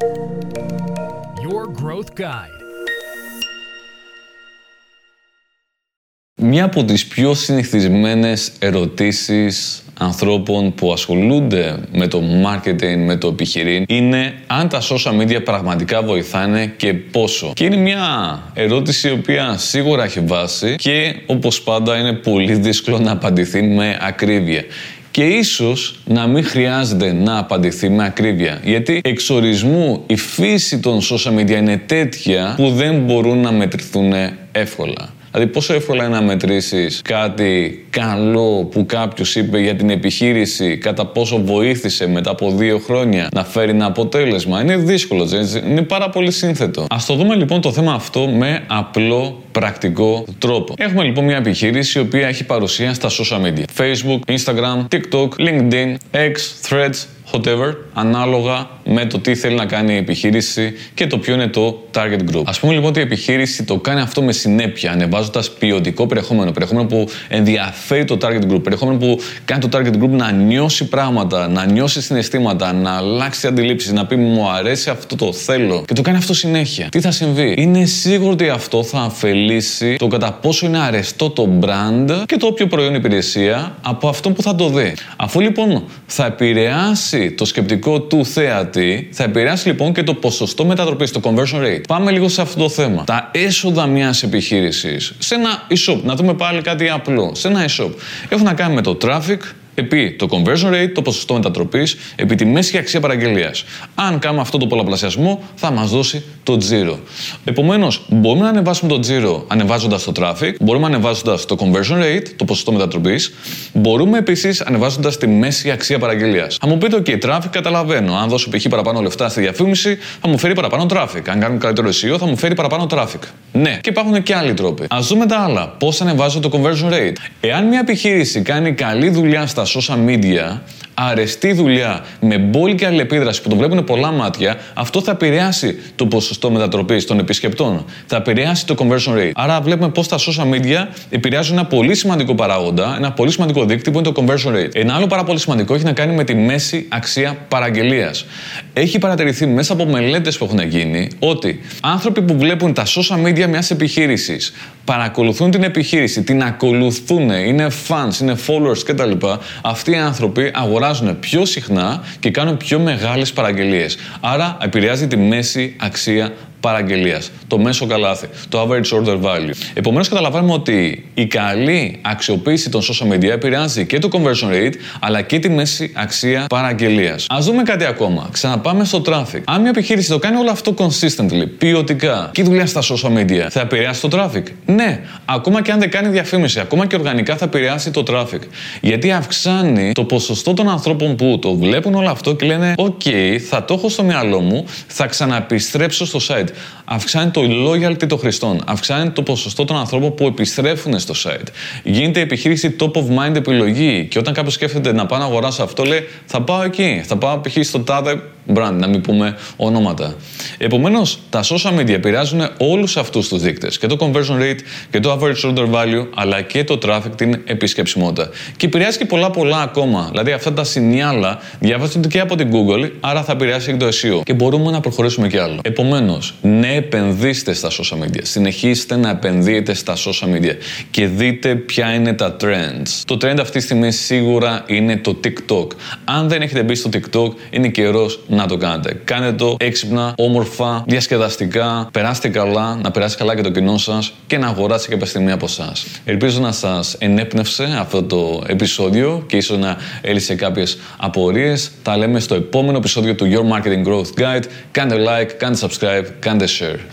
Your Growth Guide. Μία από τις πιο συνηθισμένες ερωτήσεις ανθρώπων που ασχολούνται με το marketing, με το επιχειρήν είναι αν τα social media πραγματικά βοηθάνε και πόσο. Και είναι μια ερώτηση η οποία σίγουρα έχει βάση και όπως πάντα είναι πολύ δύσκολο να απαντηθεί με ακρίβεια και ίσως να μην χρειάζεται να απαντηθεί με ακρίβεια. Γιατί εξορισμού η φύση των social media είναι τέτοια που δεν μπορούν να μετρηθούν εύκολα. Δηλαδή, πόσο εύκολα είναι να μετρήσεις κάτι καλό που κάποιος είπε για την επιχείρηση, κατά πόσο βοήθησε μετά από δύο χρόνια να φέρει ένα αποτέλεσμα; Είναι δύσκολο, έτσι. Είναι πάρα πολύ σύνθετο. Α το δούμε λοιπόν το θέμα αυτό με απλό πρακτικό τρόπο. Έχουμε λοιπόν μια επιχείρηση η οποία έχει παρουσία στα social media. Facebook, Instagram, TikTok, LinkedIn, X, Threads, whatever, ανάλογα με το τι θέλει να κάνει η επιχείρηση και το ποιο είναι το target group. Α πούμε λοιπόν ότι η επιχείρηση το κάνει αυτό με συνέπεια, ανεβάζοντας ποιοτικό περιεχόμενο, περιεχόμενο που ενδιαφέρει το target group, περιεχόμενο που κάνει το target group να νιώσει πράγματα, να νιώσει συναισθήματα, να αλλάξει αντιλήψεις, να πει Μου αρέσει αυτό το θέλω. Και το κάνει αυτό συνέχεια. Τι θα συμβεί, Είναι σίγουρο ότι αυτό θα αφελήσει το κατά πόσο είναι αρεστό το brand και το όποιο προϊόν υπηρεσία από αυτό που θα το δει. Αφού λοιπόν θα επηρεάσει το σκεπτικό του θέατη, θα επηρεάσει λοιπόν και το ποσοστό μετατροπής, το conversion rate. Πάμε λίγο σε αυτό το θέμα. Τα έσοδα μιας επιχείρησης σε ένα e-shop, να δούμε πάλι κάτι απλό. Σε ένα e-shop έχουν να κάνουν με το traffic, επί το conversion rate, το ποσοστό μετατροπής, επί τη μέση αξία παραγγελίας. Αν κάνουμε αυτό το πολλαπλασιασμό, θα μας δώσει το τζίρο. Επομένως, μπορούμε να ανεβάσουμε το τζίρο ανεβάζοντας το traffic, μπορούμε ανεβάζοντας το conversion rate, το ποσοστό μετατροπής, μπορούμε επίσης ανεβάζοντας τη μέση αξία παραγγελίας. Αν μου πείτε, OK, traffic καταλαβαίνω. Αν δώσω π.χ. παραπάνω λεφτά στη διαφήμιση, θα μου φέρει παραπάνω traffic. Αν κάνω καλύτερο SEO, θα μου φέρει παραπάνω traffic. Ναι, και υπάρχουν και άλλοι τρόποι. Α δούμε τα άλλα. Πώς ανεβάζω το conversion rate. Εάν μια επιχείρηση κάνει καλή δουλειά στα social media, αρεστή δουλειά με μπόλικη αλληλεπίδραση που το βλέπουν πολλά μάτια, αυτό θα επηρεάσει το ποσοστό μετατροπής των επισκεπτών. Θα επηρεάσει το conversion rate. Άρα βλέπουμε πώς τα social media επηρεάζουν ένα πολύ σημαντικό παράγοντα, ένα πολύ σημαντικό δείκτη που είναι το conversion rate. Ένα άλλο πάρα πολύ σημαντικό έχει να κάνει με τη μέση αξία παραγγελίας. Έχει παρατηρηθεί μέσα από μελέτες που έχουν γίνει ότι άνθρωποι που βλέπουν τα social media μιας επιχείρησης παρακολουθούν την επιχείρηση, την ακολουθούν, είναι fans, είναι followers κτλ. Αυτοί οι άνθρωποι αγοράζουν πιο συχνά και κάνουν πιο μεγάλες παραγγελίες. Άρα επηρεάζει τη μέση αξία παραγγελίας. Το μέσο καλάθι. Το average order value. Επομένως, καταλαβαίνουμε ότι η καλή αξιοποίηση των social media επηρεάζει και το conversion rate αλλά και τη μέση αξία παραγγελίας. Α δούμε κάτι ακόμα. Ξαναπάμε στο traffic. Αν μια επιχείρηση το κάνει όλο αυτό consistently, ποιοτικά και δουλειά στα social media, θα επηρεάσει το traffic; Ναι, ακόμα και αν δεν κάνει διαφήμιση, ακόμα και οργανικά θα επηρεάσει το traffic. Γιατί αυξάνει το ποσοστό των ανθρώπων που το βλέπουν όλο αυτό και λένε: OK, θα το έχω στο μυαλό μου, θα ξαναεπιστρέψω στο site αυξάνει το loyalty των χρηστών, αυξάνει το ποσοστό των ανθρώπων που επιστρέφουν στο site. Γίνεται η επιχείρηση top of mind επιλογή και όταν κάποιος σκέφτεται να πάει να αγοράσει αυτό, λέει θα πάω εκεί, θα πάω π.χ. στο τάδε brand, να μην πούμε ονόματα. Επομένως, τα social media επηρεάζουν όλους αυτούς τους δείκτες. Και το conversion rate και το average order value, αλλά και το traffic, την επισκεψιμότητα. Και επηρεάζει και πολλά πολλά ακόμα. Δηλαδή, αυτά τα σινιάλα διαβάζονται και από την Google, άρα θα επηρεάσει και το SEO. Και μπορούμε να προχωρήσουμε κι άλλο. Επομένως, ναι, επενδύστε στα social media. Συνεχίστε να επενδύετε στα social media και δείτε ποια είναι τα trends. Το trend αυτή τη στιγμή σίγουρα είναι το TikTok. Αν δεν έχετε μπει στο TikTok, είναι καιρός να το κάνετε. Κάντε το έξυπνα, όμορφα, διασκεδαστικά, περάστε καλά, να περάσει καλά και το κοινό σας και να αγοράσει κάποια στιγμή από εσάς. Ελπίζω να σας ενέπνευσε αυτό το επεισόδιο και ίσως να έλυσε κάποιες απορίες. Τα λέμε στο επόμενο επεισόδιο του Your Marketing Growth Guide. Κάντε like, κάντε subscribe, κάντε share.